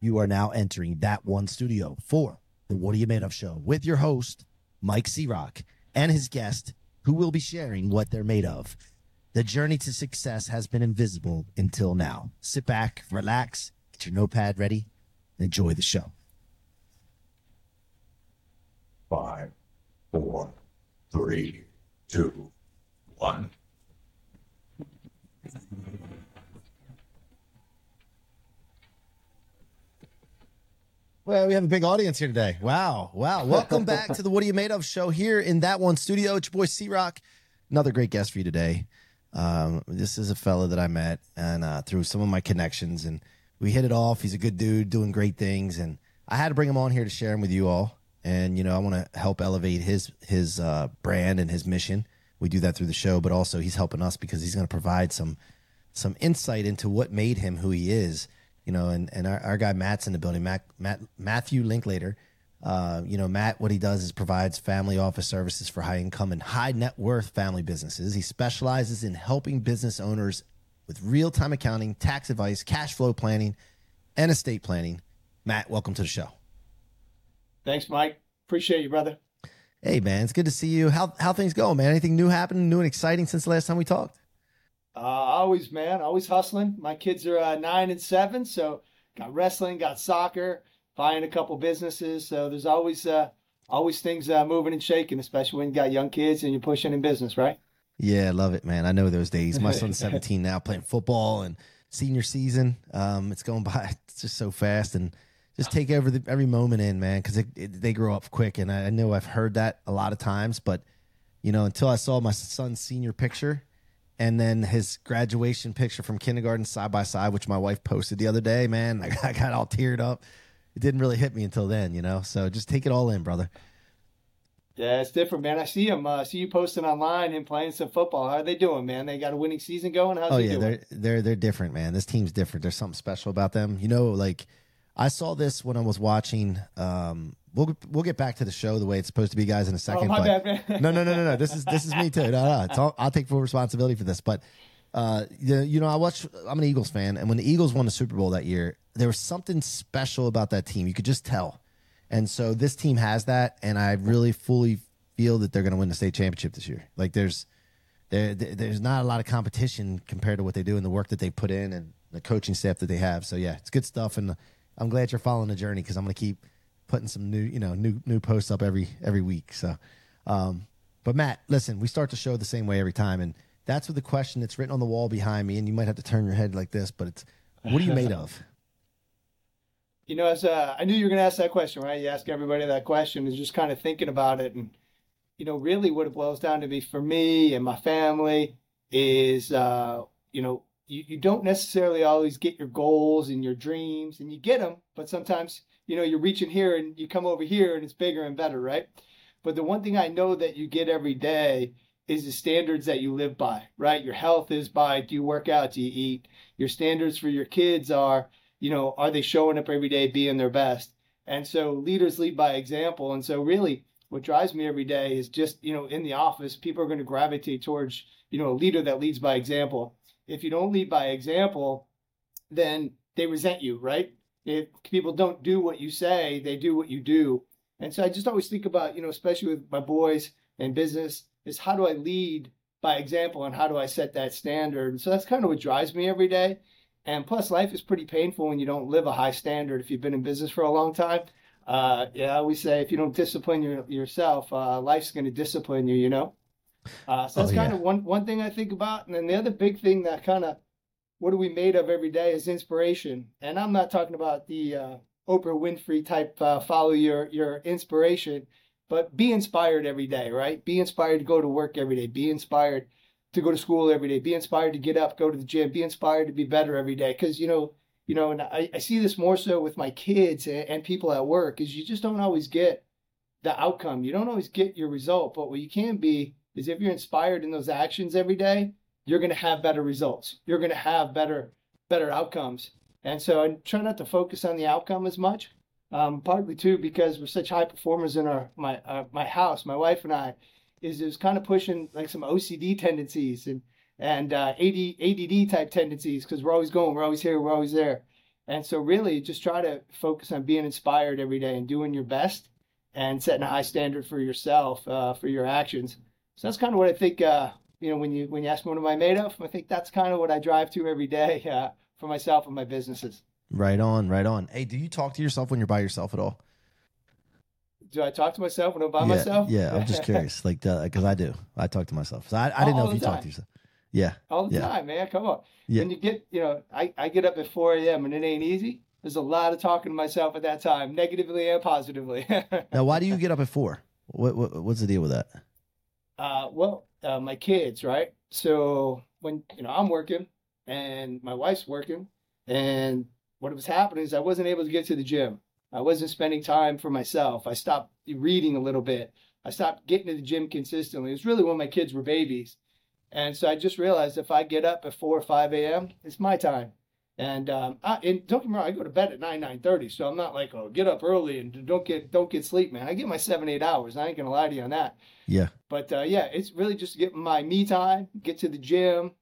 You are now entering that one studio for the What Are You Made Of show with your host, Mike C. Rock, and his guest, who will be sharing what they're made of. The journey to success has been invisible until now. Sit back, relax, get your notepad ready, and enjoy the show. Five, four, three, two, one. Well, we have a big audience here today. Wow. Wow. Welcome back to the What Are You Made Of show here in that one studio. It's your boy C Rock. Another great guest for you today. Um, this is a fella that I met and uh, through some of my connections, and we hit it off. He's a good dude doing great things, and I had to bring him on here to share him with you all. And you know, I want to help elevate his his uh, brand and his mission. We do that through the show, but also he's helping us because he's going to provide some some insight into what made him who he is you know, and, and our, our guy Matt's in the building, Matt, Matt Matthew Linklater. Uh, you know, Matt, what he does is provides family office services for high income and high net worth family businesses. He specializes in helping business owners with real time accounting, tax advice, cash flow planning, and estate planning. Matt, welcome to the show. Thanks, Mike. Appreciate you, brother. Hey, man, it's good to see you. How how things going, man? Anything new happening, new and exciting since the last time we talked? Uh, always, man, always hustling. My kids are uh, nine and seven, so got wrestling, got soccer, buying a couple businesses. So there's always uh, always things uh, moving and shaking, especially when you got young kids and you're pushing in business, right? Yeah, love it, man. I know those days. My son's 17 now, playing football and senior season. Um, it's going by it's just so fast, and just take every every moment in, man, because they grow up quick. And I, I know I've heard that a lot of times, but you know, until I saw my son's senior picture and then his graduation picture from kindergarten side by side, which my wife posted the other day. Man, I got all teared up. It didn't really hit me until then, you know. So just take it all in, brother. Yeah, it's different, man. I see him. Uh, see you posting online and playing some football. How are they doing, man? They got a winning season going. How's oh yeah, doing? they're they're they're different, man. This team's different. There's something special about them. You know, like I saw this when I was watching um, We'll we'll get back to the show the way it's supposed to be, guys, in a second. Oh, my but bad, man. no, no, no, no, no. This is this is me too. No, no. It's all, I'll take full responsibility for this. But uh, you, you know, I watch. I'm an Eagles fan, and when the Eagles won the Super Bowl that year, there was something special about that team. You could just tell. And so this team has that, and I really fully feel that they're going to win the state championship this year. Like there's there there's not a lot of competition compared to what they do and the work that they put in and the coaching staff that they have. So yeah, it's good stuff, and I'm glad you're following the journey because I'm going to keep putting some new, you know, new new posts up every every week. So, um, but Matt, listen, we start the show the same way every time, and that's what the question that's written on the wall behind me, and you might have to turn your head like this, but it's, what are you made of? You know, as uh, I knew you were going to ask that question, right? You ask everybody that question, is just kind of thinking about it, and you know, really, what it boils down to be for me and my family is, uh, you know, you, you don't necessarily always get your goals and your dreams, and you get them, but sometimes you know, you're reaching here and you come over here and it's bigger and better, right? But the one thing I know that you get every day is the standards that you live by, right? Your health is by do you work out, do you eat? Your standards for your kids are, you know, are they showing up every day being their best? And so leaders lead by example. And so really what drives me every day is just, you know, in the office, people are going to gravitate towards, you know, a leader that leads by example. If you don't lead by example, then they resent you, right? if people don't do what you say, they do what you do. And so I just always think about, you know, especially with my boys and business, is how do I lead by example and how do I set that standard? And so that's kind of what drives me every day. And plus, life is pretty painful when you don't live a high standard. If you've been in business for a long time, uh, yeah, I always say if you don't discipline your, yourself, uh, life's going to discipline you. You know. Uh, so that's oh, yeah. kind of one one thing I think about. And then the other big thing that kind of what are we made of every day is inspiration. And I'm not talking about the uh, Oprah Winfrey type uh, follow your your inspiration, but be inspired every day, right? Be inspired to go to work every day. Be inspired to go to school every day. Be inspired to get up, go to the gym. Be inspired to be better every day. Because you know, you know, and I, I see this more so with my kids and, and people at work is you just don't always get the outcome. You don't always get your result. But what you can be is if you're inspired in those actions every day, you're going to have better results. You're going to have better better outcomes. And so I try not to focus on the outcome as much. Um, partly too because we're such high performers in our my uh, my house. My wife and I is is kind of pushing like some OCD tendencies and and uh, AD, ADD type tendencies because we're always going, we're always here, we're always there. And so, really, just try to focus on being inspired every day and doing your best and setting a high standard for yourself uh, for your actions. So that's kind of what I think. Uh, you know, when you when you ask me what am I made of, I think that's kind of what I drive to every day uh, for myself and my businesses. Right on, right on. Hey, do you talk to yourself when you're by yourself at all? Do I talk to myself when I'm by yeah, myself? Yeah, I'm just curious, like, because I do. I talk to myself. So I, I didn't All know if you talk time. to yourself. Yeah, all the Yeah. time, man. Come on. Yeah. When you get, you know, I, I get up at 4 a.m. and it ain't easy. There's a lot of talking to myself at that time, negatively and positively. Now, why do you get up at four? What, what what's the deal with that? Uh, well, uh, my kids, right? So when, you know, I'm working and my wife's working, and what was happening is I wasn't able to get to the gym. I wasn't spending time for myself. I stopped reading a little bit. I stopped getting to the gym consistently. It was really when my kids were babies. And so I just realized if I get up at 4 or 5 a.m., it's my time. And um, I, and don't get me wrong, I go to bed at 9, 9.30. So I'm not like, oh, get up early and don't get don't get sleep, man. I get my 7, 8 hours. I ain't to lie to you on that. Yeah, But uh, yeah, it's really just get my me time, get to the gym.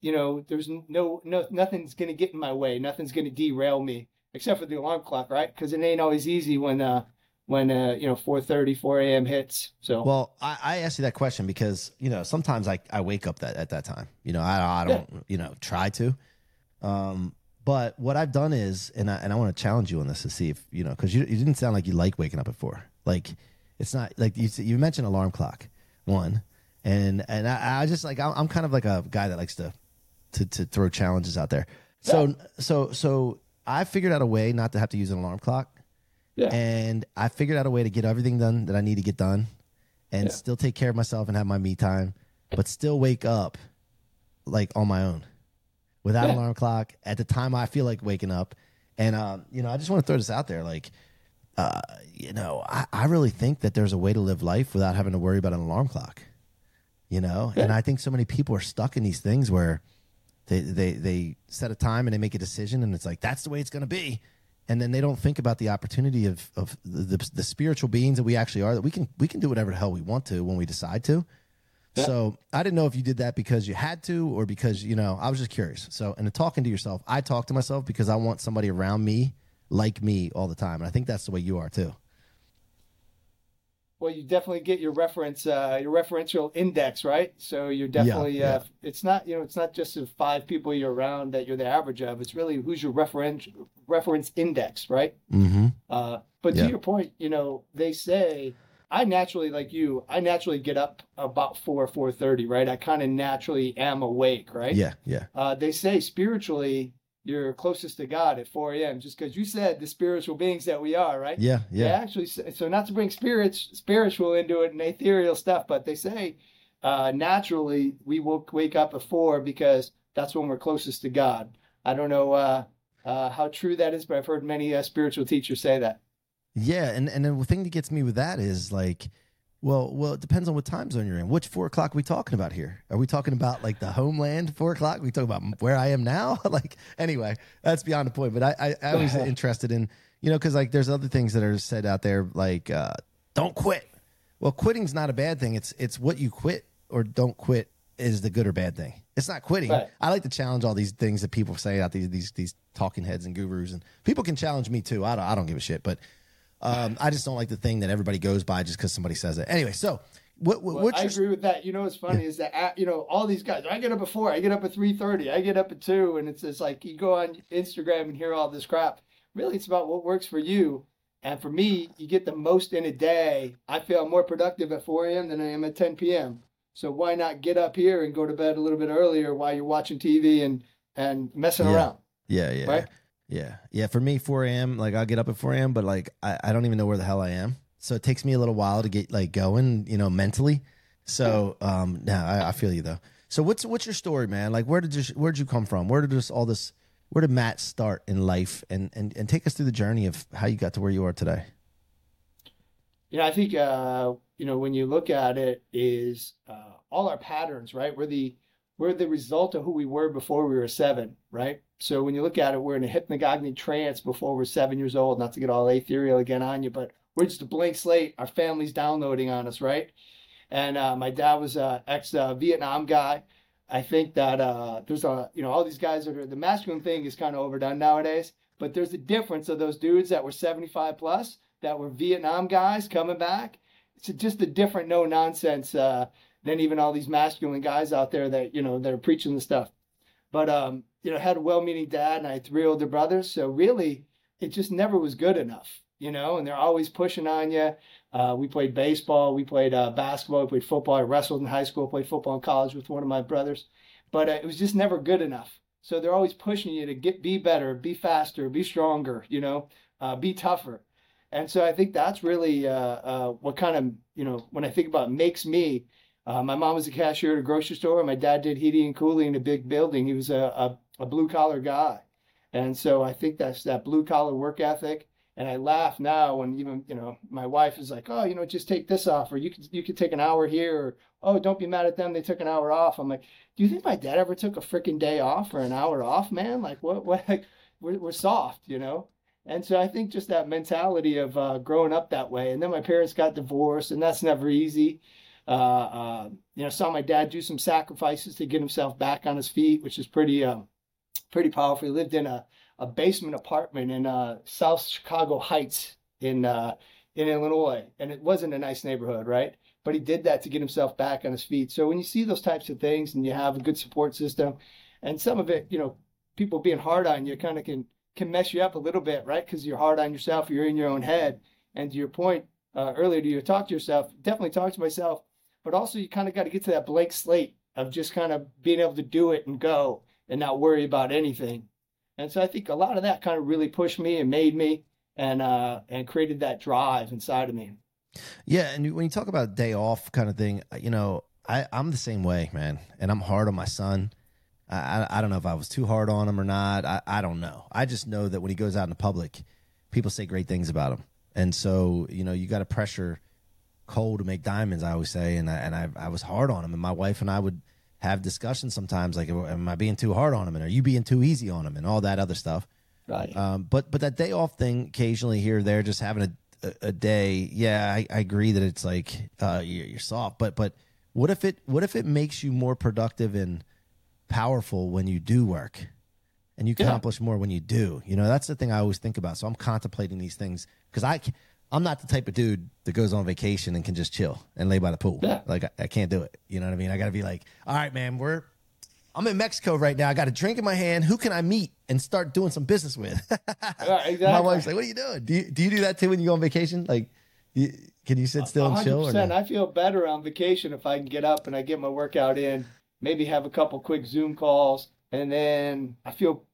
You know, there's no no nothing's gonna get in my way. Nothing's gonna derail me except for the alarm clock, right? Because it ain't always easy when uh when uh you know 4:30, 4 a.m. hits. So Well, I, I asked you that question because you know sometimes I, I wake up that at that time. You know, I I don't you know try to, um, but what I've done is, and I and I want to challenge you on this to see if you know because you you didn't sound like you like waking up at four. Like it's not like you you mentioned alarm clock one, and and I, I just like I'm, I'm kind of like a guy that likes to to to throw challenges out there. So so so I figured out a way not to have to use an alarm clock yeah, and I figured out a way to get everything done that I need to get done, and Yeah. still take care of myself and have my me time, but still wake up like on my own, without Yeah. alarm clock at the time I feel like waking up. And um, you know, I just want to throw this out there, like, uh, you know, I, I really think that there's a way to live life without having to worry about an alarm clock. You know, and I think so many people are stuck in these things where they they they set a time and they make a decision and it's like that's the way it's going to be and then they don't think about the opportunity of of the, the, the spiritual beings that we actually are that we can we can do whatever the hell we want to when we decide to Yeah. so i didn't know if you did that because you had to or because you know i was just curious so and talking to yourself i talk to myself because i want somebody around me like me all the time and i think that's the way you are too well, you definitely get your reference uh your referential index, right? So you're definitely yeah. uh it's not you know it's not just the five people you're around that you're the average of. It's really who's your reference reference index, right? mm-hmm Uh, but Yeah. to your point, you know, they say I naturally, like you, I naturally get up about four, four thirty, right? I kind of naturally am awake, right? yeah yeah Uh, they say spiritually, you're closest to God at four a.m. Just because you said the spiritual beings that we are, right? yeah They yeah actually, so not to bring spirits, spiritual into it and ethereal stuff, but they say uh, naturally we will wake up at four because that's when we're closest to God. I don't know uh, uh, how true that is, but I've heard many uh, spiritual teachers say that. Yeah, and and the thing that gets me with that is like, well, well, it depends on what time zone you're in. Which four o'clock are we talking about here? Are we talking about like the homeland four o'clock? we talking about where I am now? like, anyway, that's beyond the point. But I, I, I was interested in, you know, because like there's other things that are said out there like, uh, don't quit. Well, quitting's not a bad thing. It's it's what you quit or don't quit is the good or bad thing. It's not quitting. Right. I like to challenge all these things that people say out these these these talking heads and gurus, and people can challenge me too. I don't I don't give a shit, but um, I just don't like the thing that everybody goes by just because somebody says it. Anyway, so what, what Well, what's I your, agree with that. You know what's funny is that uh, you know all these guys. I get up at four. I get up at three thirty. I get up at two, and it's just like you go on Instagram and hear all this crap. Really, it's about what works for you. And for me, you get the most in a day. I feel more productive at 4 a.m. than I am at 10 p.m. So why not get up here and go to bed a little bit earlier while you're watching TV and and messing Yeah. around? yeah yeah right? Yeah yeah for me 4 a.m. like I'll get up at 4 a.m. but like I, I don't even know where the hell I am. So it takes me a little while to get like going, you know, mentally. So um, no, I, I feel you though. So what's what's your story, man? Like where did you where did you come from? Where did this all this? Where did Matt start in life? And and and take us through the journey of how you got to where you are today. You know, I think uh, you know when you look at it, is uh, all our patterns, right? We're the we're the result of who we were before we were seven, right? So when you look at it, we're in a hypnagogic trance before we're seven years old. Not to get all ethereal again on you, but we're just a blank slate. Our family's downloading on us, right? And uh, my dad was a ex uh, Vietnam guy. I think that uh, there's a you know all these guys that are the masculine thing is kind of overdone nowadays. But there's a difference of those dudes that were 75 plus, that were Vietnam guys coming back. It's just a different no nonsense uh, than even all these masculine guys out there that you know that are preaching the stuff. But um, you know, I had a well-meaning dad, and I had three older brothers. So really, it just never was good enough, you know. And they're always pushing on you. Uh, we played baseball, we played uh, basketball, we played football. I wrestled in high school, played football in college with one of my brothers, but uh, it was just never good enough. So they're always pushing you to get be better, be faster, be stronger, you know, uh, be tougher. And so I think that's really uh, uh, what kind of you know when I think about makes me. Uh, my mom was a cashier at a grocery store. And my dad did heating and cooling in a big building. He was a, a, a blue collar guy, and so I think that's that blue collar work ethic. And I laugh now when even you know my wife is like, oh, you know, just take this off, or you could you could take an hour here, or oh, don't be mad at them, they took an hour off. I'm like, do you think my dad ever took a freaking day off or an hour off, man? Like what what? Like, we're we're soft, you know. And so I think just that mentality of uh, growing up that way. And then my parents got divorced, and that's never easy. Uh, uh, you know, saw my dad do some sacrifices to get himself back on his feet, which is pretty, uh, pretty powerful. He lived in a, a basement apartment in uh, South Chicago Heights in uh, in Illinois, and it wasn't a nice neighborhood, right? But he did that to get himself back on his feet. So when you see those types of things, and you have a good support system, and some of it, you know, people being hard on you, kind of can can mess you up a little bit, right? Because you're hard on yourself, you're in your own head. And to your point uh, earlier, do you talk to yourself? Definitely talk to myself, but also you kind of got to get to that blank slate of just kind of being able to do it and go and not worry about anything. And so I think a lot of that kind of really pushed me and made me and uh, and created that drive inside of me. Yeah, and when you talk about day off kind of thing, you know, I, I'm the same way, man, and I'm hard on my son. I, I don't know if I was too hard on him or not. I, I don't know. I just know that when he goes out in the public, people say great things about him. And so, you know, you got to pressure coal to make diamonds, I always say. And I, and I, I was hard on him. And my wife and I would have discussions sometimes like, am I being too hard on him? And are you being too easy on him? And all that other stuff. Right. Um, but, but that day off thing occasionally here or there, just having a, a, day. Yeah, I, I agree that it's like, uh, you're, you're soft, but, but what if it, what if it makes you more productive and powerful when you do work and you Yeah. accomplish more when you do. You know, that's the thing I always think about. So I'm contemplating these things because I, I'm not the type of dude that goes on vacation and can just chill and lay by the pool. Yeah. Like I, I can't do it. You know what I mean? I got to be like, all right, man, we're, I'm in Mexico right now. I got a drink in my hand. Who can I meet and start doing some business with? Yeah, exactly. My wife's like, what are you doing? Do you, do you do that too when you go on vacation? Like, you, can you sit still and chill? Or 100%. no? I feel better on vacation if I can get up and I get my workout in, maybe have a couple quick Zoom calls, and then I feel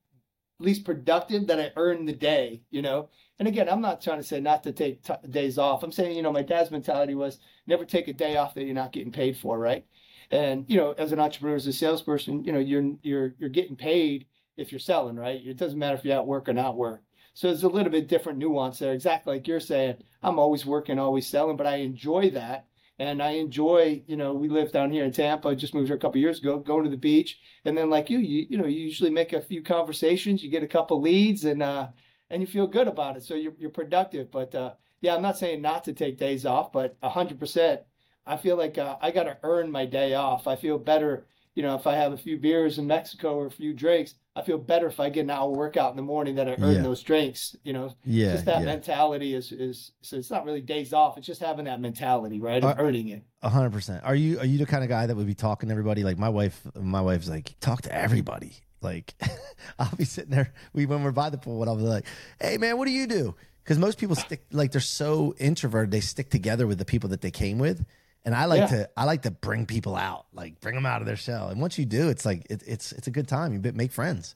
at least productive that I earned the day, you know? And again, I'm not trying to say not to take t- days off. I'm saying, you know, my dad's mentality was never take a day off that you're not getting paid for, right? And, you know, as an entrepreneur, as a salesperson, you know, you're you're you're getting paid if you're selling, right? It doesn't matter if you're at work or not work. So there's a little bit different nuance there. Exactly like you're saying, I'm always working, always selling, but I enjoy that. And I enjoy, you know, we live down here in Tampa. I just moved here a couple years ago, going to the beach. And then like you, you, you know, you usually make a few conversations, you get a couple leads and, uh, and you feel good about it. So you're, you're productive. But, uh, yeah, I'm not saying not to take days off, but hundred percent, I feel like, uh, I got to earn my day off. I feel better, you know, if I have a few beers in Mexico or a few drinks, I feel better if I get an hour workout in the morning that I earn Yeah. those drinks, you know, yeah. just that yeah. mentality is is so it's not really days off. It's just having that mentality, right? Of Uh, earning it. A hundred percent. Are you are you the kind of guy that would be talking to everybody? Like my wife, my wife's like, talk to everybody. Like, I'll be sitting there. We when we're by the pool, and I'll be like, hey man, what do you do? Because most people stick like they're so introverted, they stick together with the people that they came with. And I like Yeah. to I like to bring people out, like bring them out of their shell. And once you do, it's like it, it's it's a good time. You make friends.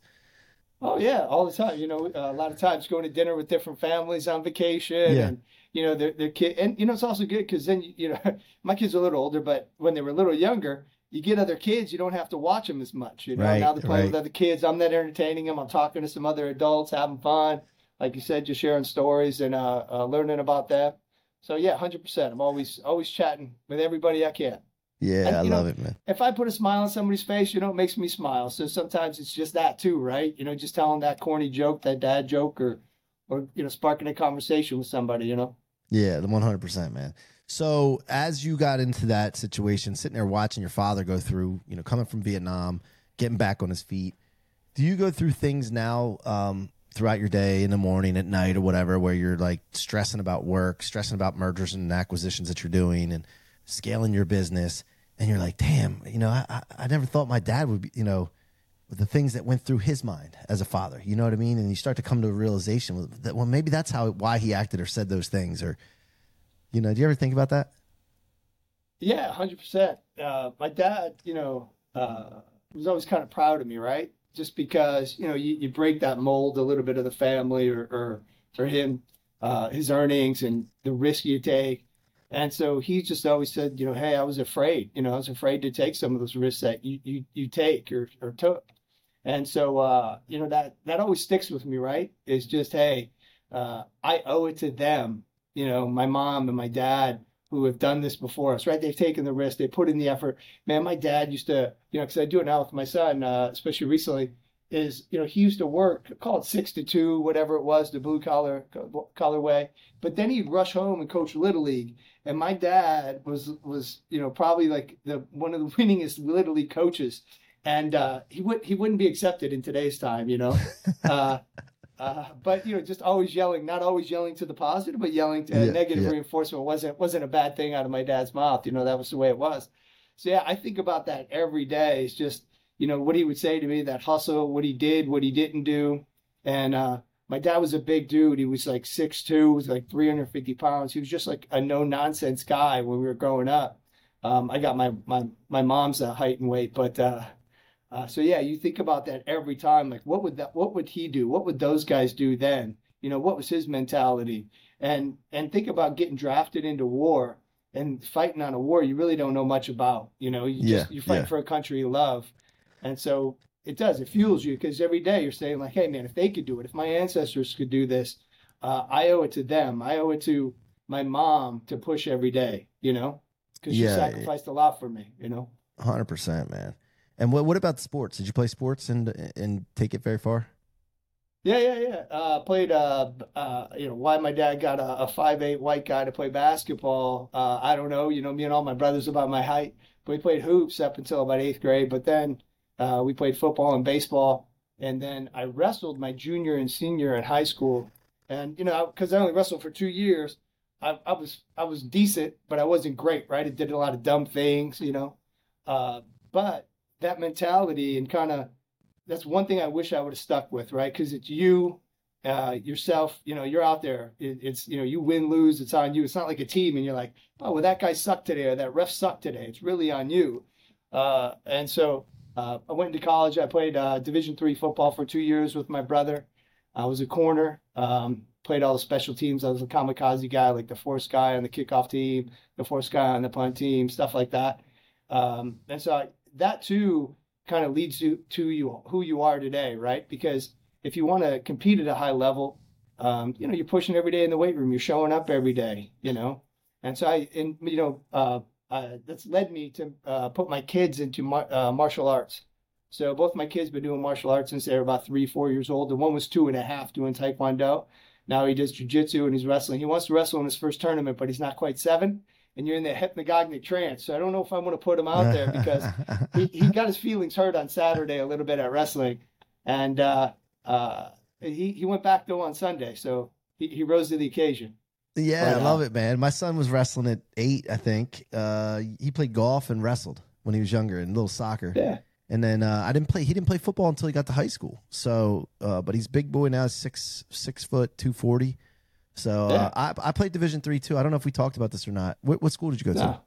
Oh yeah, all the time. You know, uh, a lot of times going to dinner with different families on vacation, Yeah. and you know their their kid, and you know it's also good because then you know my kids are a little older, but when they were a little younger, you get other kids, you don't have to watch them as much. You know, Right, now they're playing with other kids. I'm not entertaining them. I'm talking to some other adults, having fun. Like you said, just sharing stories and uh, uh, learning about that. So yeah, hundred percent. I'm always always chatting with everybody I can. Yeah, And, I love know, it, man. if I put a smile on somebody's face, you know, it makes me smile. So sometimes it's just that too, right? You know, just telling that corny joke, that dad joke, or, or you know, sparking a conversation with somebody. You know. Yeah, the one hundred percent, man. So as you got into that situation, sitting there watching your father go through, you know, coming from Vietnam, getting back on his feet, do you go through things now um, throughout your day, in the morning, at night, or whatever, where you're like stressing about work, stressing about mergers and acquisitions that you're doing, and scaling your business, and you're like, damn, you know, I, I, I never thought my dad would be, you know, the things that went through his mind as a father. You know what I mean? And you start to come to a realization that well, maybe that's how why he acted or said those things, or you know, do you ever think about that? Yeah, hundred uh, percent. My dad, you know, uh, was always kind of proud of me, right? Just because you know you, you break that mold a little bit of the family or or, or him, uh, his earnings and the risk you take. And so he just always said, you know, hey, I was afraid, you know, I was afraid to take some of those risks that you you, you take or, or took. And so, uh, you know, that that always sticks with me, right? Is just, hey, uh, I owe it to them, you know, my mom and my dad who have done this before us, right? They've taken the risk, they put in the effort. Man, my dad used to, you know, because I do it now with my son, uh, especially recently, is you know he used to work, call it six to two, whatever it was, the blue collar collar way. But then he'd rush home and coach little league. And my dad was was you know probably like the one of the winningest little league coaches, and uh, he would he wouldn't be accepted in today's time, you know. Uh, uh, but you know, just always yelling, not always yelling to the positive, but yelling to Yeah, negative yeah. reinforcement wasn't wasn't a bad thing out of my dad's mouth. You know, that was the way it was. So yeah, I think about that every day. It's just you know what he would say to me, that hustle, what he did, what he didn't do, and uh, my dad was a big dude. He was like 6'2", was like 350 pounds. He was just like a no nonsense guy when we were growing up. Um, I got my my my mom's uh, height and weight, but uh, uh, so yeah, you think about that every time. Like, what would that? What would he do? What would those guys do then? You know, what was his mentality? And and think about getting drafted into war and fighting on a war you really don't know much about. You know, you Yeah, just you fight yeah. for a country you love, and so it does. It fuels you because every day you're saying like, hey man, if they could do it, if my ancestors could do this, uh, I owe it to them. I owe it to my mom to push every day. You know, because she Yeah, sacrificed a lot for me. You know. Hundred percent, man. And what what about sports? Did you play sports and and take it very far? Yeah, yeah, yeah. Uh, played, uh, uh, you know, why my dad got a, a five eight white guy to play basketball. Uh, I don't know. You know, me and all my brothers about my height. But we played hoops up until about eighth grade. But then uh, we played football and baseball. And then I wrestled my junior and senior in high school. And, you know, because I only wrestled for two years, I, I was I was decent, but I wasn't great, right? I did a lot of dumb things, you know. Uh, but that mentality and kind of that's one thing I wish I would have stuck with, right? Because it's you, uh, yourself. You know, you're out there. It, it's you know, you win, lose. It's on you. It's not like a team, and you're like, oh, well, that guy sucked today, or that ref sucked today. It's really on you. Uh, and so uh, I went to college. I played uh, Division three football for two years with my brother. I was a corner. Um, played all the special teams. I was a kamikaze guy, like the force guy on the kickoff team, the force guy on the punt team, stuff like that. Um, and so I, that too kind of leads you to you who you are today, right? Because if you want to compete at a high level, um, you know, you're pushing every day in the weight room. You're showing up every day, you know. And so I, and you know, uh, uh, that's led me to uh, put my kids into mar- uh, martial arts. So both my kids been doing martial arts since they were about three, four years old. The one was two and a half doing taekwondo. Now he does jujitsu and he's wrestling. He wants to wrestle in his first tournament, but he's not quite seven. And you're in the hypnagogic trance. So I don't know if I want to put him out there because he, he got his feelings hurt on Saturday a little bit at wrestling, and uh, uh, he he went back though on Sunday, so he, he rose to the occasion. yeah, But, I uh, love it, man. My son was wrestling at eight, I think. Uh, he played golf and wrestled when he was younger and a little soccer. Yeah, And then uh, I didn't play. He didn't play football until he got to high school. So, uh, but he's big boy now, six six foot two forty. So uh, I I played Division three too. I don't know if we talked about this or not. What, what school did you go no.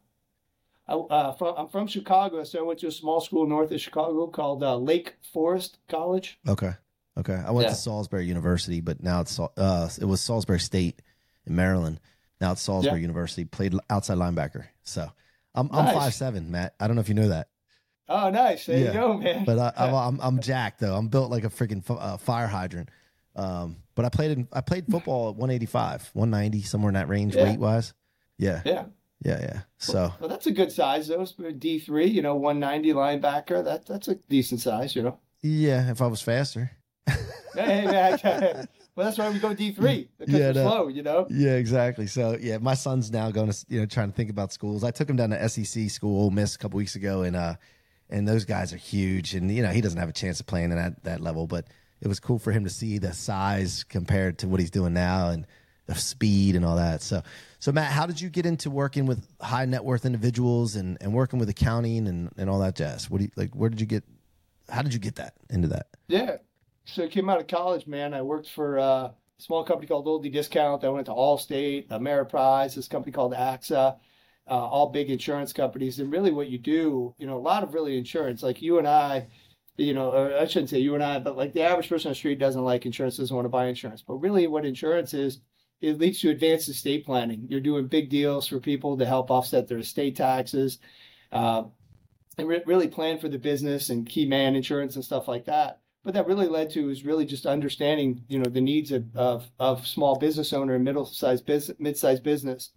I, uh, from, I'm from Chicago, so I went to a small school north of Chicago called uh, Lake Forest College. Okay, okay. I went Yeah. to Salisbury University, but now it's uh it was Salisbury State in Maryland. Now it's Salisbury Yeah. University. Played outside linebacker. So I'm I'm five seven, Matt. I don't know if you know that, Oh, nice. There Yeah. you go, man. but I, I'm, I'm I'm jacked though. I'm built like a freaking f- uh, fire hydrant. Um, but I played in I played football at 185, 190, somewhere in that range Yeah. weight wise. Yeah, yeah. yeah, yeah. So Well, that's a good size, though. D three, you know, one ninety linebacker. That that's a decent size, you know. yeah, if I was faster. hey, man. well, that's why we go D three because Yeah, no. slow, you know. Yeah, exactly. So yeah, my son's now going to you know trying to think about schools. I took him down to SEC school, Ole Miss, a couple weeks ago, and uh, and those guys are huge, and you know he doesn't have a chance of playing at that, that level, but it was cool for him to see the size compared to what he's doing now and the speed and all that. So, so Matt, how did you get into working with high net worth individuals and, and working with accounting and, and all that jazz? What do you like? Where did you get? How did you get that into that? Yeah. So I came out of college, man. I worked for uh, a small company called Oldie Discount. I went to Allstate, Ameriprise, this company called AXA, uh, all big insurance companies. And really, what you do, you know, a lot of really insurance, like you and I, you know, or I shouldn't say you and I, but like the average person on the street doesn't like insurance, doesn't want to buy insurance. But really, what insurance is, it leads to advanced estate planning. You're doing big deals for people to help offset their estate taxes. Uh, and re- really plan for the business and key man insurance and stuff like that But that really led to is really just understanding, you know, the needs of, of, of small business owner and middle-sized business, mid-sized business.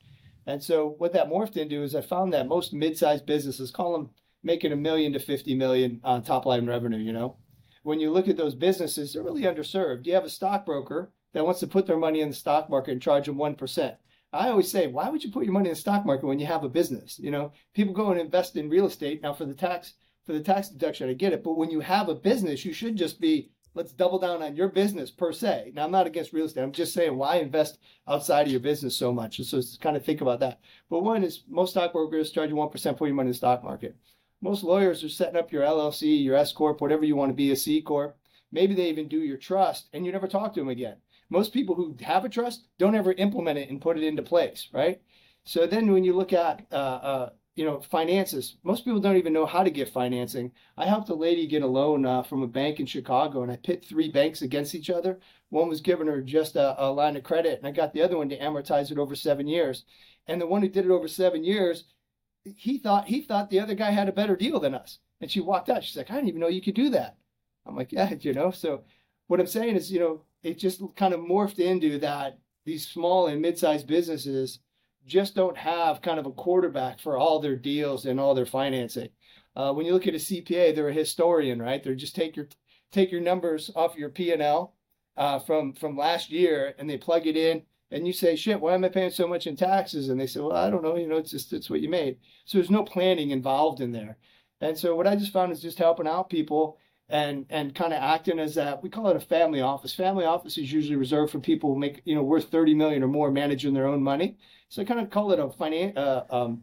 And so what that morphed into is I found that most mid-sized businesses call them making a million to 50 million on top line revenue, you know. When you look at those businesses, they're really underserved. You have a stockbroker that wants to put their money in the stock market and charge them 1%. I always say, why would you put your money in the stock market when you have a business? You know, people go and invest in real estate now for the tax for the tax deduction, I get it. But when you have a business, you should just be let's double down on your business per se. Now, I'm not against real estate. I'm just saying why invest outside of your business so much? So, kind of think about that. But one is most stockbrokers charge you 1% for your money in the stock market. Most lawyers are setting up your LLC, your S Corp, whatever you want to be, a C Corp. Maybe they even do your trust and you never talk to them again. Most people who have a trust don't ever implement it and put it into place, right? So then when you look at uh, uh, you know, finances. Most people don't even know how to get financing. I helped a lady get a loan uh, from a bank in Chicago, and I pit three banks against each other. One was giving her just a, a, line of credit, and I got the other one to amortize it over seven years. And the one who did it over seven years, he thought he thought the other guy had a better deal than us. And she walked out. She's like, I didn't even know you could do that. I'm like, yeah, you know. So what I'm saying is, you know, it just kind of morphed into that these small and mid-sized businesses just don't have kind of a quarterback for all their deals and all their financing. Uh, when you look at a CPA, they're a historian, right? They're just take your take your numbers off your P and L uh, from from last year and they plug it in, and you say, "Shit, why am I paying so much in taxes?" And they say, "Well, I don't know. You know, it's just it's what you made." So there's no planning involved in there. And so what I just found is just helping out people and and kind of acting as that we call it a family office. Family office is usually reserved for people who make you know worth 30 million or more managing their own money. So I kind of call it a finan- uh, um,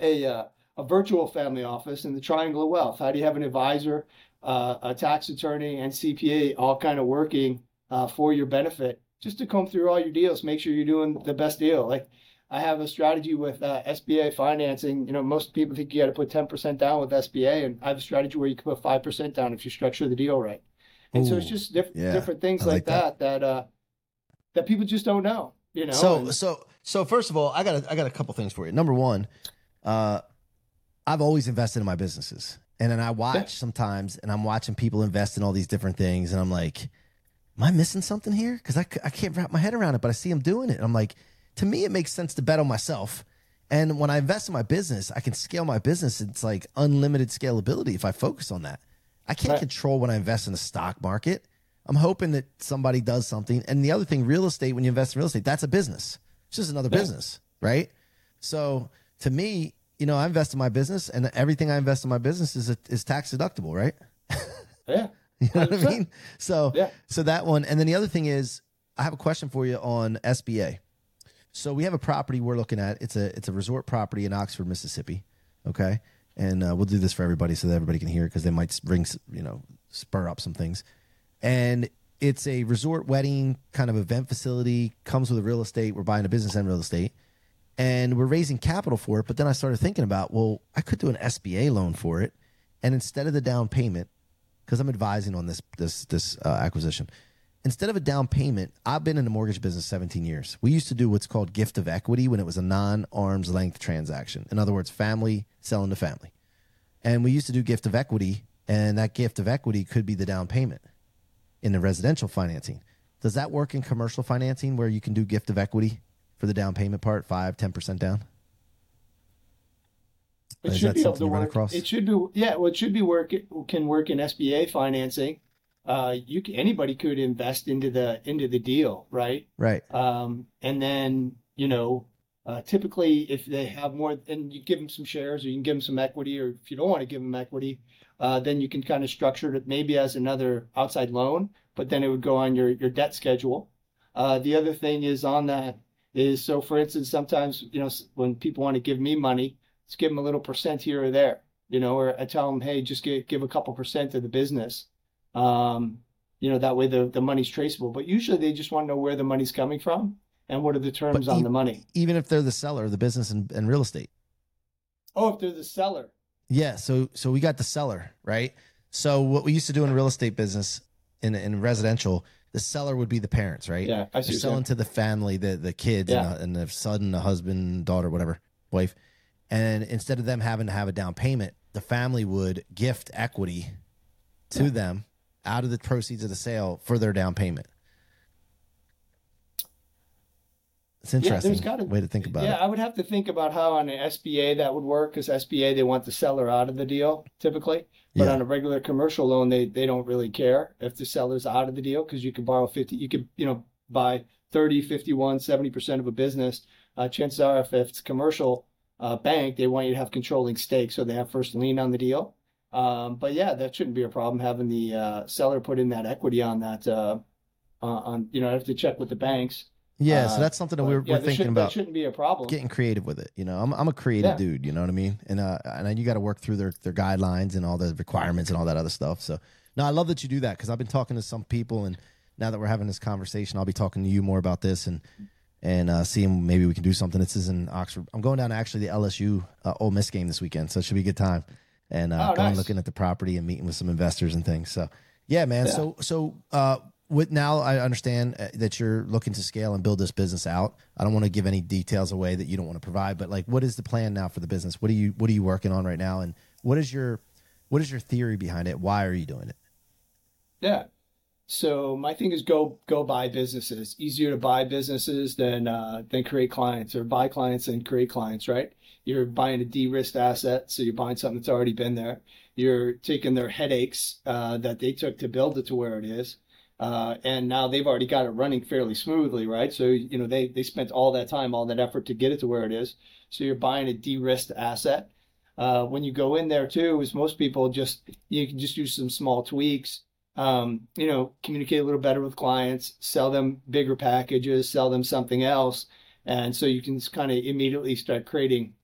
a uh, a virtual family office in the triangle of wealth. How do you have an advisor, uh, a tax attorney, and CPA all kind of working uh, for your benefit, just to comb through all your deals, make sure you're doing the best deal. Like I have a strategy with uh, SBA financing. You know, most people think you got to put 10% down with SBA, and I have a strategy where you can put 5% down if you structure the deal right. And Ooh, so it's just diff- yeah, different things like, like, that that that, uh, that people just don't know. You know. So and, so so first of all, I got a, I got a couple things for you. Number one, uh, I've always invested in my businesses, and then I watch yeah. sometimes, and I'm watching people invest in all these different things, and I'm like, am I missing something here? Because I I can't wrap my head around it, but I see them doing it, and I'm like to me, it makes sense to bet on myself. And when I invest in my business, I can scale my business. It's like unlimited scalability if I focus on that. I can't right. control when I invest in the stock market. I'm hoping that somebody does something. And the other thing, real estate, when you invest in real estate, that's a business. It's just another yeah. business, right? So to me, you know, I invest in my business and everything I invest in my business is, is tax deductible, right? Yeah. you know what I mean? So, yeah. so that one. And then the other thing is, I have a question for you on SBA. So we have a property we're looking at. It's a it's a resort property in Oxford, Mississippi. Okay, and uh, we'll do this for everybody so that everybody can hear because they might bring you know spur up some things. And it's a resort wedding kind of event facility. Comes with a real estate. We're buying a business and real estate, and we're raising capital for it. But then I started thinking about, well, I could do an SBA loan for it, and instead of the down payment, because I'm advising on this this this uh, acquisition instead of a down payment, I've been in the mortgage business 17 years. We used to do what's called gift of equity when it was a non arm's length transaction. In other words, family selling to family. And we used to do gift of equity, and that gift of equity could be the down payment in the residential financing. Does that work in commercial financing where you can do gift of equity for the down payment part, 5 10% down? It should be able to work. Across? It should be, yeah. Well, it should be work. It can work in SBA financing uh, you can, anybody could invest into the into the deal, right? Right. Um, and then you know, uh, typically if they have more, and you give them some shares, or you can give them some equity, or if you don't want to give them equity, uh, then you can kind of structure it maybe as another outside loan. but then it would go on your your debt schedule. Uh, the other thing is on that is so for instance, sometimes you know when people want to give me money, let's give them a little percent here or there, you know, or I tell them, hey, just give give a couple percent of the business. Um, you know, that way the, the money's traceable. But usually they just want to know where the money's coming from and what are the terms But on e- the money. Even if they're the seller of the business and, and real estate. Oh, if they're the seller. Yeah, so so we got the seller, right? So what we used to do in real estate business in in residential, the seller would be the parents, right? Yeah, I see. They're what you're saying. selling to the family, the the kids, Yeah. and, the, and the son, the husband, daughter, whatever, wife. And instead of them having to have a down payment, the family would gift equity to Yeah. them out of the proceeds of the sale for their down payment. It's Yeah, there's interesting gotta- way to think about yeah, it. I would have to think about how on an SBA that would work because SBA they want the seller out of the deal typically, but Yeah. on a regular commercial loan they they don't really care if the seller's out of the deal because you can borrow 50, you could you know buy 30, 51, 70 percent of a business. Uh, chances are if it's commercial uh, bank they want you to have controlling stake so they have first lien on the deal. Um, but yeah, that shouldn't be a problem having the uh, seller put in that equity on that. Uh, uh, on you know I have to check with the banks. Yeah, uh, so that's something that we're, yeah, we're thinking that about. shouldn't be a problem. getting creative with it. You know, I'm I'm a creative Yeah. dude. You know what I mean? And uh, and you got to work through their their guidelines and all the requirements and all that other stuff. So no, I love that you do that because I've been talking to some people, and now that we're having this conversation, I'll be talking to you more about this and and uh, seeing maybe we can do something. This is in Oxford. I'm going down to actually the LSU uh, Ole Miss game this weekend, so it should be a good time. And uh, Oh, going nice. looking at the property and meeting with some investors and things. So yeah, man. Yeah. So so uh, with now I understand uh, that you're looking to scale and build this business out. I don't want to give any details away that you don't want to provide, but like, what is the plan now for the business? What are you What are you working on right now, and what is your What is your theory behind it? Why are you doing it? Yeah. So my thing is go go buy businesses. Easier to buy businesses than uh, than create clients, or buy clients and create clients. Right? You're buying a de-risked asset, so you're buying something that's already been there. You're taking their headaches uh, that they took to build it to where it is, uh, and now they've already got it running fairly smoothly. Right? So you know they they spent all that time, all that effort to get it to where it is. So you're buying a de-risked asset. Uh, when you go in there too, is most people just you can just do some small tweaks um, you know, communicate a little better with clients, sell them bigger packages, sell them something else. And so you can kind of immediately start creating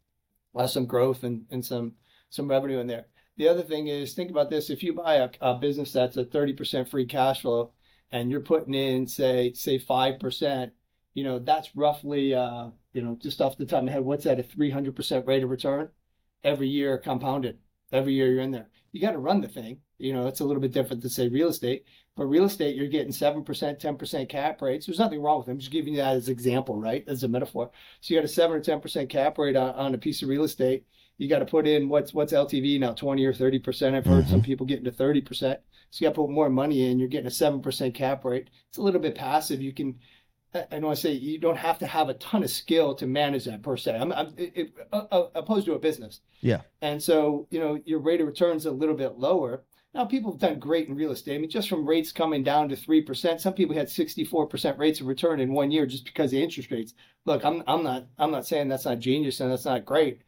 uh, some growth and, and some, some revenue in there. The other thing is think about this. If you buy a, a business that's a 30% free cash flow and you're putting in, say, say 5%, you know, that's roughly, uh, you know, just off the top of my head, what's that, a 300% rate of return every year compounded? Every year you're in there. You got to run the thing. You know, it's a little bit different to say real estate. But real estate, you're getting 7%, 10% cap rates. There's nothing wrong with them. I'm just giving you that as an example, right? As a metaphor. So you got a 7 or 10% cap rate on, on a piece of real estate. You got to put in what's what's LTV now, 20 or 30%. I've heard some mm-hmm. people getting to 30%. So you got to put more money in. You're getting a 7% cap rate. It's a little bit passive. You can I I want to say you don't have to have a ton of skill to manage that per se. I'm, I'm it, it, uh, uh, opposed to a business. Yeah. And so, you know, your rate of return's a little bit lower. Now, people have done great in real estate. I mean, just from rates coming down to 3%, some people had 64% rates of return in one year just because of interest rates. Look, I'm, I'm not, I'm not saying that's not genius and that's not great.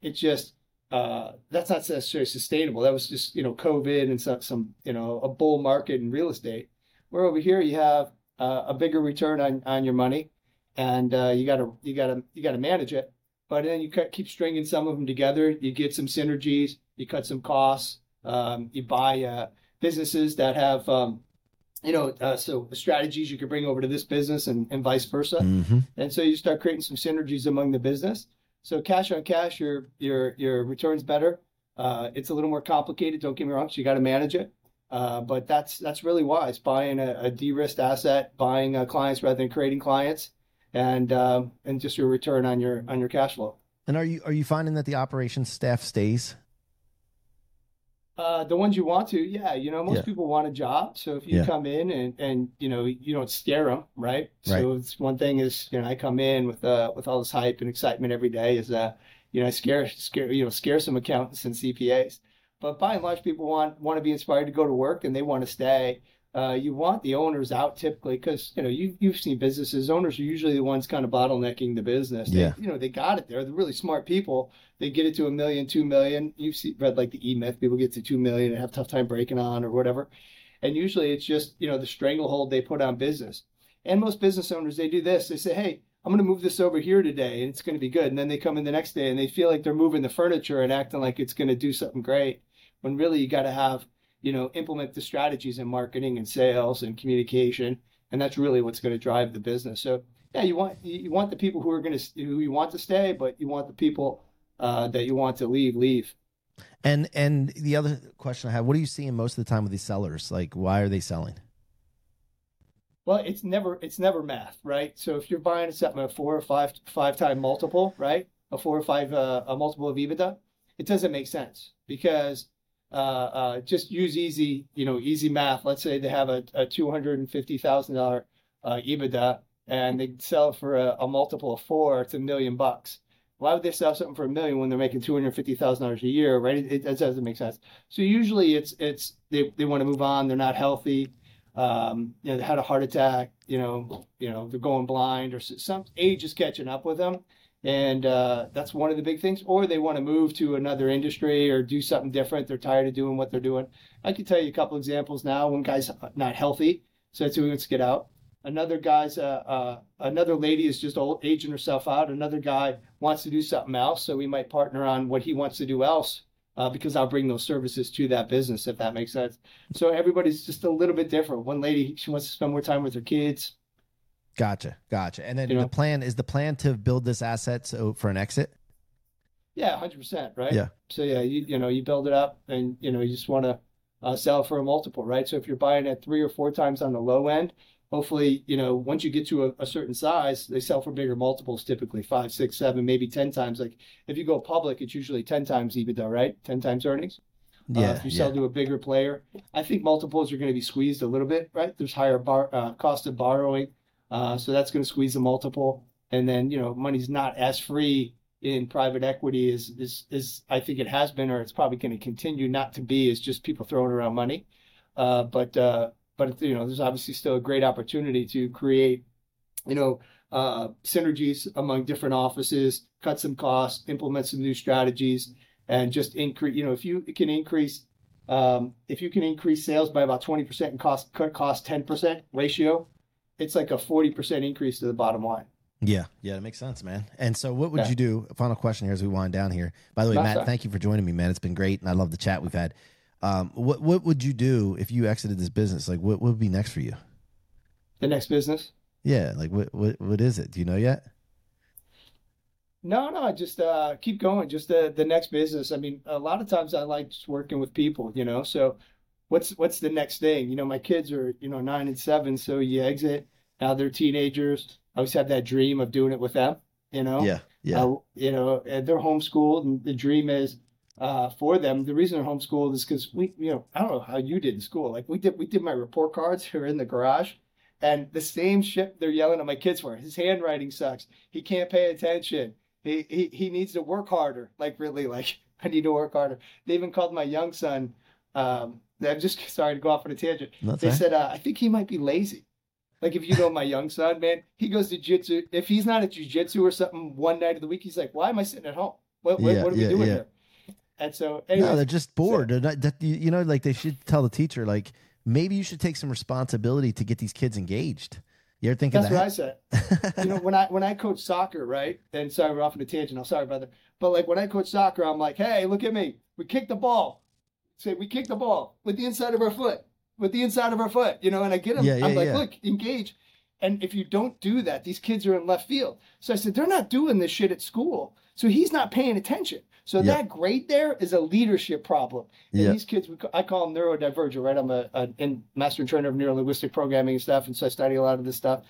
It's just, uh, that's not necessarily sustainable. That was just, you know, COVID and some, some, you know, a bull market in real estate. Where over here you have uh, a bigger return on, on your money and uh, you gotta, you gotta, you gotta manage it. But then you keep stringing some of them together. You get some synergies. You cut some costs. Um, you buy uh, businesses that have, um, you know, uh, so strategies you could bring over to this business and, and vice versa. Mm-hmm. And so you start creating some synergies among the business. So cash on cash, your your your returns better. Uh, it's a little more complicated. Don't get me wrong. So you got to manage it. Uh, but that's that's really wise. Buying a, a de-risked asset, buying uh, clients rather than creating clients, and um, and just your return on your on your cash flow. And are you are you finding that the operations staff stays? Uh, the ones you want to, yeah. You know, most Yeah. people want a job. So if you Yeah. come in and, and you know you don't scare them, right? So it's one thing is you know I come in with uh with all this hype and excitement every day is uh you know I scare scare you know scare some accountants and CPAs, but by and large people want want to be inspired to go to work and they want to stay. Uh, you want the owners out typically because you know you you've seen businesses owners are usually the ones kind of bottlenecking the business. They- Yeah. you know they got it there. They're really smart people they get it to a million, two million. You've seen, read like the E Myth, people get to two million and have a tough time breaking on or whatever. And usually it's just, you know, the stranglehold they put on business. And most business owners, they do this. They say, hey, I'm going to move this over here today and it's going to be good. And then they come in the next day and they feel like they're moving the furniture and acting like it's going to do something great. When really you got to have, you know, implement the strategies in marketing and sales and communication. And that's really what's going to drive the business. So yeah, you want you want the people who are going to who you want to stay, but you want the people uh, that you want to leave leave. And and the other question I have, what are you seeing most of the time with these sellers? Like, why are they selling? Well, it's never it's never math, right? So if you're buying something at a four or five five time multiple, right? A four or five uh, a multiple of EBITDA, it doesn't make sense because uh, uh, just use easy, you know, easy math. Let's say they have a, a two hundred and fifty thousand dollar uh, EBITDA and they sell for a, a multiple of four. It's a million bucks. Why would they sell something for a million when they're making two hundred fifty thousand dollars a year? Right? It, it, doesn't make sense. So usually it's it's they, they want to move on. They're not healthy. Um, you know, they had a heart attack. You know, you know they're going blind or some age is catching up with them, and uh, that's one of the big things. Or they want to move to another industry or do something different. They're tired of doing what they're doing. I can tell you a couple examples now. One guy's not healthy, so that's who wants to get out. Another guy's uh, uh, another lady is just old, aging herself out. Another guy wants to do something else, so we might partner on what he wants to do else uh, because I'll bring those services to that business if that makes sense. So everybody's just a little bit different. One lady she wants to spend more time with her kids. Gotcha, gotcha. And then you know, the plan is the plan to build this asset so for an exit. Yeah, hundred percent, right? Yeah. So yeah, you you know you build it up, and you know you just want to uh, sell for a multiple, right? So if you're buying at three or four times on the low end, hopefully, you know, once you get to a, a, certain size, they sell for bigger multiples, typically five, six, seven, maybe 10 times. Like if you go public, it's usually 10 times EBITDA, right? 10 times earnings. Uh, yeah. Uh, if you sell yeah. to a bigger player, I think multiples are going to be squeezed a little bit, right? There's higher bar, uh, cost of borrowing. Uh, so that's going to squeeze the multiple. And then, you know, money's not as free in private equity as, as, as I think it has been, or it's probably going to continue not to be, is just people throwing around money. Uh, but, uh, but you know, there's obviously still a great opportunity to create, you know, uh, synergies among different offices, cut some costs, implement some new strategies, and just increase. You know, if you can increase, um, if you can increase sales by about twenty percent and cost cut cost ten percent ratio, it's like a forty percent increase to the bottom line. Yeah, yeah, that makes sense, man. And so, what would yeah. you do? Final question here as we wind down here. By the way, Matt, thank you for joining me, man. It's been great, and I love the chat we've had. Um, what what would you do if you exited this business? Like, what, what would be next for you? The next business? Yeah, like what what what is it? Do you know yet? No, no, just uh, keep going. Just the the next business. I mean, a lot of times I like just working with people, you know. So, what's what's the next thing? You know, my kids are you know nine and seven, so you exit. Now they're teenagers. I always have that dream of doing it with them. You know. Yeah. Yeah. Uh, you know, they're homeschooled, and the dream is uh, for them. The reason they're homeschooled is because we, you know, I don't know how you did in school. Like we did, we did my report cards here in the garage, and the same shit they're yelling at my kids for. His handwriting sucks. He can't pay attention. He he he needs to work harder. Like really, like I need to work harder. They even called my young son. Um, I'm just sorry to go off on a tangent. That's they right. said uh, I think he might be lazy. Like if you know my young son, man, he goes to jiu jitsu. If he's not at jujitsu or something one night of the week, he's like, "Why am I sitting at home? What what, Yeah, what are we yeah, doing yeah. here?" And so, anyway, no, they're just bored. They're not- you know, like they should tell the teacher, like maybe you should take some responsibility to get these kids engaged. You're thinking That's of what I said. you know, when I when I coach soccer, right? And sorry, we're off on a tangent. I'm sorry, brother. But like when I coach soccer, I'm like, hey, look at me. We kick the ball. Say we kick the ball with the inside of our foot, with the inside of our foot. You know, and I get them. Yeah, yeah, I'm like, yeah. look, engage. And if you don't do that, these kids are in left field. So I said, they're not doing this shit at school. So he's not paying attention. So Yeah. that grade there is a leadership problem. And Yeah. these kids, I call them neurodivergent, right? I'm a, a in master and trainer of neuro linguistic programming and stuff, and so I study a lot of this stuff.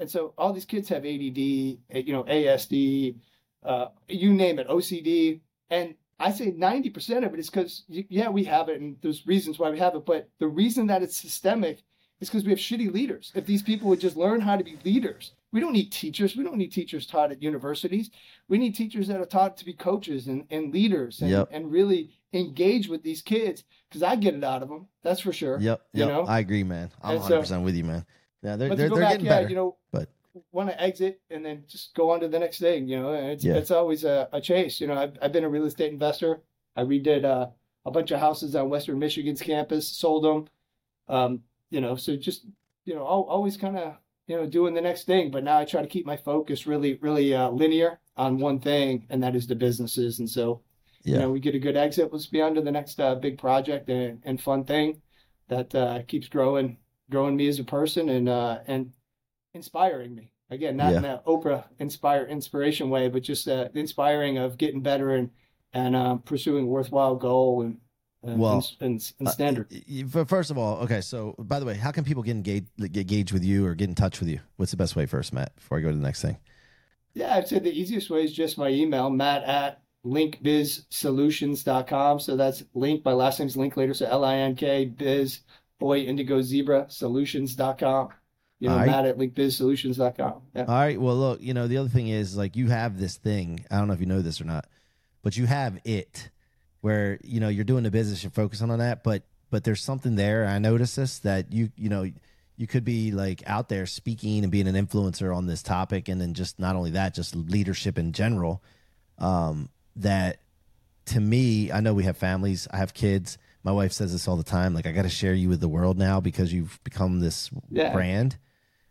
And so all these kids have ADD, eh, you know, ASD, uh, you name it, OCD, and I say 90% of it is because, yeah, we have it, and there's reasons why we have it, but the reason that it's systemic is because we have shitty leaders. If these people would just learn how to be leaders, we don't need teachers. We don't need teachers taught at universities. We need teachers that are taught to be coaches and, and leaders and, Yep. and really engage with these kids because I get it out of them. That's for sure. Yep, You know? I agree, man. I'm And 100 so- percent with you, man. Yeah, they're they're, they're back, getting yeah, better. you know, but- want to exit and then just go on to the next thing. You know, and it's Yeah. it's always a, a chase. You know, I've I've been a real estate investor. I redid uh, a bunch of houses on Western Michigan's campus, sold them. Um, you know, so just you know, always kind of you know doing the next thing. But now I try to keep my focus really, really uh, linear on one thing, and that is the businesses. And so, Yeah. you know, we get a good exit. Let's be on to the next uh, big project and, and fun thing that uh, keeps growing, growing me as a person and uh, and inspiring me. Again, not in Yeah. an Oprah inspire inspiration way, but just uh, inspiring of getting better and and um, pursuing worthwhile goal and and, Well, and, and, Uh, standard. f- First of all, okay. So, by the way, how can people get engaged, get engaged with you or get in touch with you? What's the best way first, Matt? Before I go to the next thing. Yeah, I'd say the easiest way is just my email, matt at linkbizsolutions.com. So that's link, my last name's Linklater, so L I N K biz, boy, indigo zebra, solutions.com. You know, All right. matt at linkbizsolutions.com. Yeah. All right. Well, look, you know, the other thing is like you have this thing. I don't know if you know this or not, but you have it where, you know, you're doing the business, you're focusing on that, but but there's something there. I noticed this that you, you know, you could be like out there speaking and being an influencer on this topic and then just not only that, just leadership in general. Um, that to me, I know we have families, I have kids. My wife says this all the time. Like, I got to share you with the world now because you've become this Yeah. brand.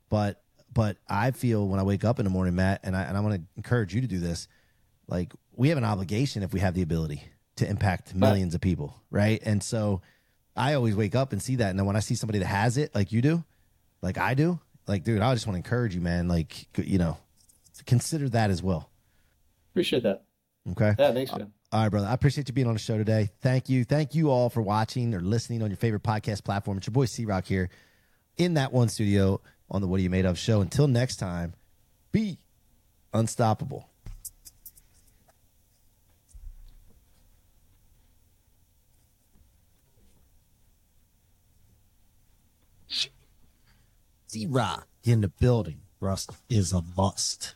But, but I feel when I wake up in the morning, Matt, and I, and I want to encourage you to do this. Like, we have an obligation if we have the ability to impact millions of people, right? And so I always wake up and see that. And then when I see somebody that has it, like you do, like I do, like, dude, I just want to encourage you, man. Like, you know, consider that as well. Appreciate that. Okay. Yeah, thanks, man. All right, brother. I appreciate you being on the show today. Thank you. Thank you all for watching or listening on your favorite podcast platform. It's your boy C Rock here in that one studio on the What Are You Made Of show. Until next time, be unstoppable. C Rock in the building. Rust is a must.